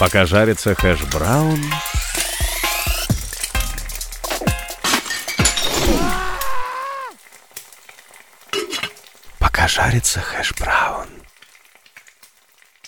Пока жарится хэш-браун... Пока жарится хэш-браун...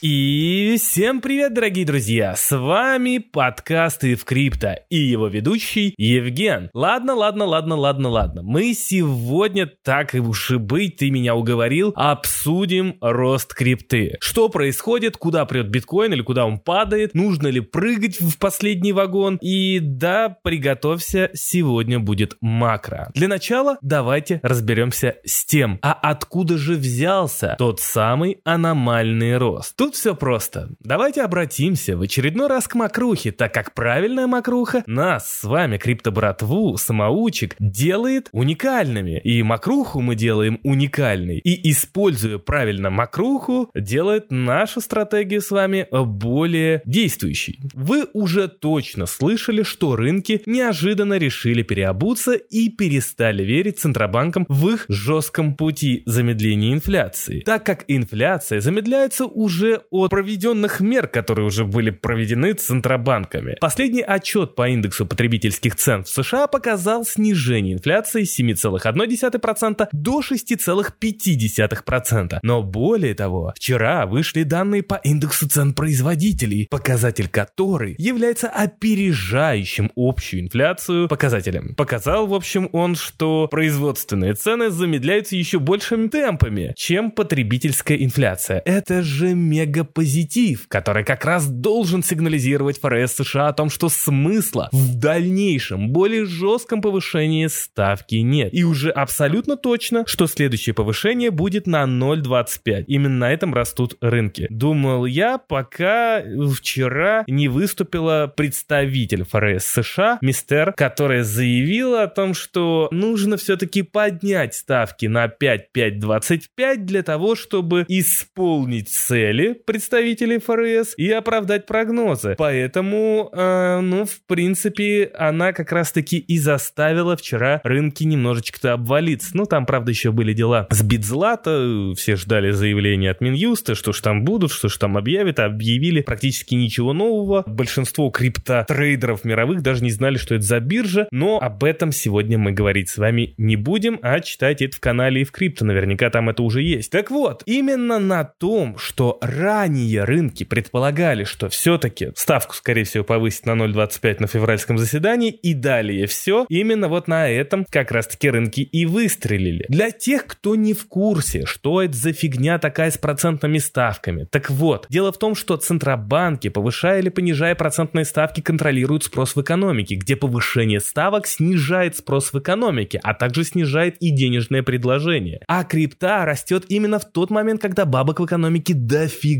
И всем привет, дорогие друзья! С вами подкасты в крипто и его ведущий Евген. Ладно, ладно, ладно, ладно, ладно. Мы сегодня, так и уж и быть, ты меня уговорил, обсудим рост крипты. Что происходит, куда прет биткоин или куда он падает, нужно ли прыгать в последний вагон. И да, приготовься, сегодня будет макро. Для начала давайте разберемся с тем, а откуда же взялся тот самый аномальный рост. Тут Тут все просто. Давайте обратимся в очередной раз к макрухе, так как правильная макруха нас с вами, криптобратву, самоучек, делает уникальными. И макруху мы делаем уникальной. И используя правильно макруху, делает нашу стратегию с вами более действующей. Вы уже точно слышали, что рынки неожиданно решили переобуться и перестали верить центробанкам в их жестком пути замедления инфляции, так как инфляция замедляется уже от проведенных мер, которые уже были проведены центробанками. Последний отчет по индексу потребительских цен в США показал снижение инфляции с 7,1% до 6,5%. Но более того, вчера вышли данные по индексу цен производителей, показатель который является опережающим общую инфляцию показателем. Показал, в общем, он, что производственные цены замедляются еще большими темпами, чем потребительская инфляция. Это же мега мегапозитив, который как раз должен сигнализировать ФРС США о том, что смысла в дальнейшем, более жестком повышении ставки нет. И уже абсолютно точно, что следующее повышение будет на 0,25. Именно на этом растут рынки. Думал я, пока вчера не выступила представитель ФРС США, мистер, которая заявила о том, что нужно все-таки поднять ставки на 5,525 для того, чтобы исполнить цели представителей ФРС и оправдать прогнозы. Поэтому, э, ну, в принципе, она как раз-таки и заставила вчера рынки немножечко-то обвалиться. Ну, там, правда, еще были дела с Битзлата, все ждали заявления от Минюста, что ж там будут, что ж там объявят, объявили практически ничего нового. Большинство криптотрейдеров мировых даже не знали, что это за биржа, но об этом сегодня мы говорить с вами не будем, а читайте это в канале и в крипто, наверняка там это уже есть. Так вот, именно на том, что ранее рынки предполагали, что все-таки ставку, скорее всего, повысить на 0,25 на февральском заседании и далее все, именно вот на этом как раз-таки рынки и выстрелили. Для тех, кто не в курсе, что это за фигня такая с процентными ставками. Так вот, дело в том, что центробанки, повышая или понижая процентные ставки, контролируют спрос в экономике, где повышение ставок снижает спрос в экономике, а также снижает и денежное предложение. А крипта растет именно в тот момент, когда бабок в экономике дофига.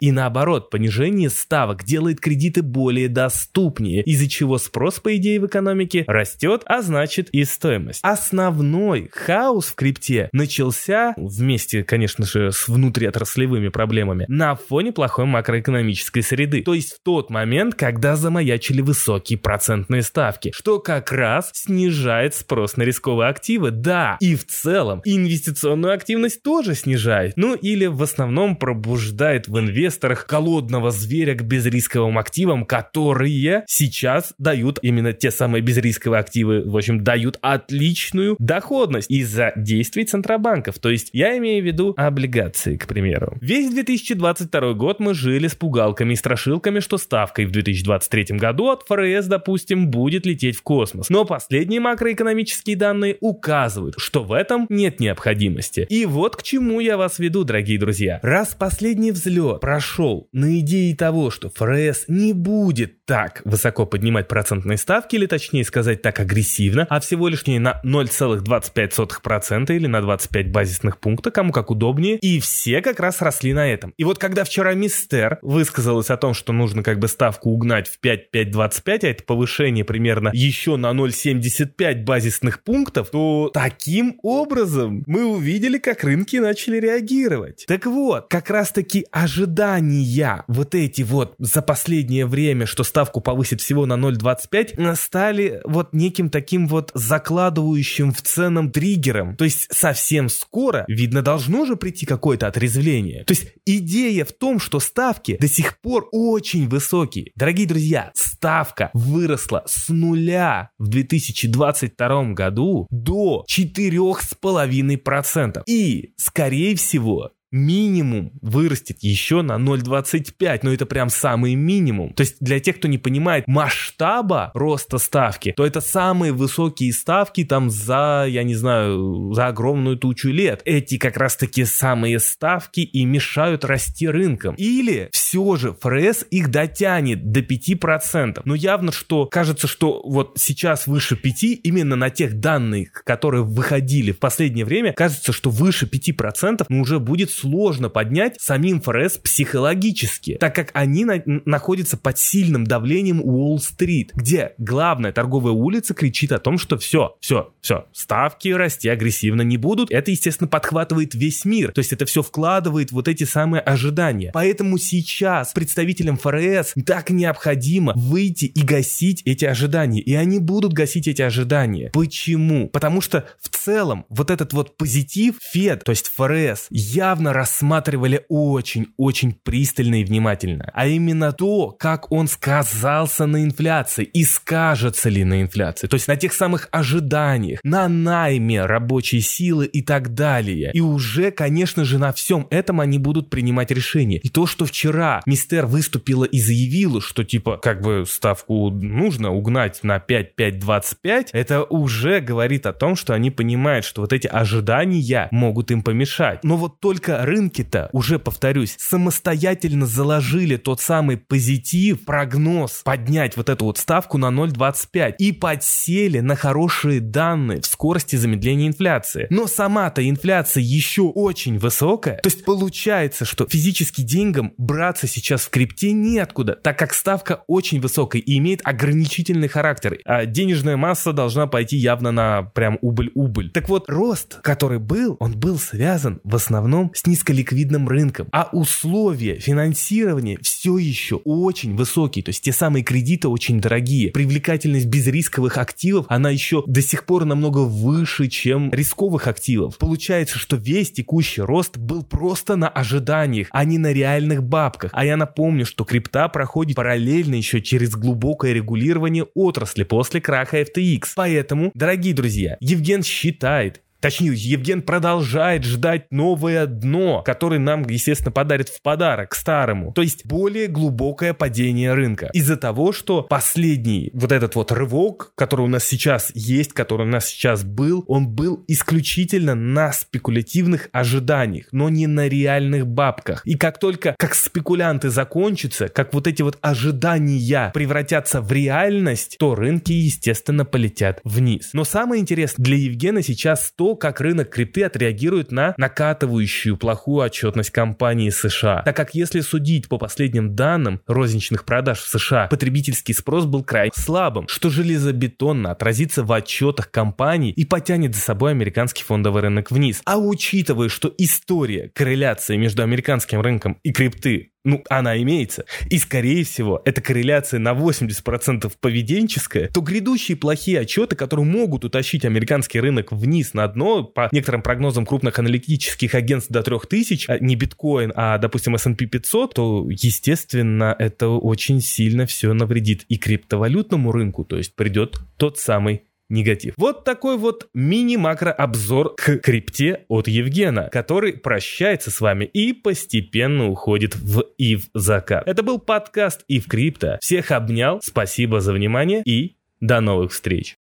И наоборот, понижение ставок делает кредиты более доступнее, из-за чего спрос, по идее, в экономике растет, а значит и стоимость. Основной хаос в крипте начался вместе, конечно же, с внутриотраслевыми проблемами на фоне плохой макроэкономической среды. То есть в тот момент, когда замаячили высокие процентные ставки, что как раз снижает спрос на рисковые активы. Да, и в целом инвестиционную активность тоже снижает. Ну или в основном пробуждает в инвесторах голодного зверя к безрисковым активам, которые сейчас дают именно те самые безрисковые активы, в общем, дают отличную доходность из-за действий центробанков. То есть я имею в виду облигации, к примеру. Весь 2022 год мы жили с пугалками и страшилками, что ставкой в 2023 году от ФРС, допустим, будет лететь в космос. Но последние макроэкономические данные указывают, что в этом нет необходимости. И вот к чему я вас веду, дорогие друзья. Раз последний взлет прошел на идее того, что ФРС не будет так высоко поднимать процентные ставки, или точнее сказать так агрессивно, а всего лишь не на 0,25% или на 25 базисных пункта, кому как удобнее, и все как раз росли на этом. И вот когда вчера мистер высказалась о том, что нужно как бы ставку угнать в 5,525, а это повышение примерно еще на 0,75 базисных пунктов, то таким образом мы увидели, как рынки начали реагировать. Так вот, как раз таки ожидания вот эти вот за последнее время, что ставку повысит всего на 0,25, стали вот неким таким вот закладывающим в ценам триггером. То есть совсем скоро, видно, должно же прийти какое-то отрезвление. То есть идея в том, что ставки до сих пор очень высокие. Дорогие друзья, ставка выросла с нуля в 2022 году до 4,5%. И, скорее всего, минимум вырастет еще на 0,25, но это прям самый минимум. То есть для тех, кто не понимает масштаба роста ставки, то это самые высокие ставки там за, я не знаю, за огромную тучу лет. Эти как раз таки самые ставки и мешают расти рынкам. Или все же ФРС их дотянет до 5%. Но явно, что кажется, что вот сейчас выше 5, именно на тех данных, которые выходили в последнее время, кажется, что выше 5% ну, уже будет сложно поднять самим ФРС психологически, так как они на находятся под сильным давлением Уолл-стрит, где главная торговая улица кричит о том, что все, все, все, ставки расти агрессивно не будут. Это, естественно, подхватывает весь мир. То есть это все вкладывает вот эти самые ожидания. Поэтому сейчас представителям ФРС так необходимо выйти и гасить эти ожидания. И они будут гасить эти ожидания. Почему? Потому что в целом вот этот вот позитив Фед, то есть ФРС, явно рассматривали очень-очень пристально и внимательно. А именно то, как он сказался на инфляции и скажется ли на инфляции. То есть на тех самых ожиданиях, на найме рабочей силы и так далее. И уже, конечно же, на всем этом они будут принимать решения. И то, что вчера мистер выступила и заявила, что типа как бы ставку нужно угнать на 5-5-25, это уже говорит о том, что они понимают, что вот эти ожидания могут им помешать. Но вот только рынки-то, уже повторюсь, самостоятельно заложили тот самый позитив, прогноз, поднять вот эту вот ставку на 0,25 и подсели на хорошие данные в скорости замедления инфляции. Но сама-то инфляция еще очень высокая, то есть получается, что физически деньгам браться сейчас в крипте неоткуда, так как ставка очень высокая и имеет ограничительный характер, а денежная масса должна пойти явно на прям убыль-убыль. Так вот, рост, который был, он был связан в основном с низколиквидным рынком. А условия финансирования все еще очень высокие. То есть те самые кредиты очень дорогие. Привлекательность безрисковых активов, она еще до сих пор намного выше, чем рисковых активов. Получается, что весь текущий рост был просто на ожиданиях, а не на реальных бабках. А я напомню, что крипта проходит параллельно еще через глубокое регулирование отрасли после краха FTX. Поэтому, дорогие друзья, Евген считает, Точнее, Евген продолжает ждать новое дно, которое нам, естественно, подарит в подарок старому. То есть более глубокое падение рынка. Из-за того, что последний вот этот вот рывок, который у нас сейчас есть, который у нас сейчас был, он был исключительно на спекулятивных ожиданиях, но не на реальных бабках. И как только как спекулянты закончатся, как вот эти вот ожидания превратятся в реальность, то рынки, естественно, полетят вниз. Но самое интересное для Евгена сейчас то, как рынок крипты отреагирует на накатывающую плохую отчетность компании США. Так как если судить по последним данным розничных продаж в США, потребительский спрос был крайне слабым, что железобетонно отразится в отчетах компаний и потянет за собой американский фондовый рынок вниз. А учитывая, что история корреляции между американским рынком и крипты ну, она имеется, и, скорее всего, эта корреляция на 80% поведенческая, то грядущие плохие отчеты, которые могут утащить американский рынок вниз на дно, по некоторым прогнозам крупных аналитических агентств до 3000, а не биткоин, а, допустим, S&P 500, то, естественно, это очень сильно все навредит и криптовалютному рынку, то есть придет тот самый негатив. Вот такой вот мини-макро-обзор к крипте от Евгена, который прощается с вами и постепенно уходит в ив закат. Это был подкаст Ив Крипто. Всех обнял, спасибо за внимание и до новых встреч.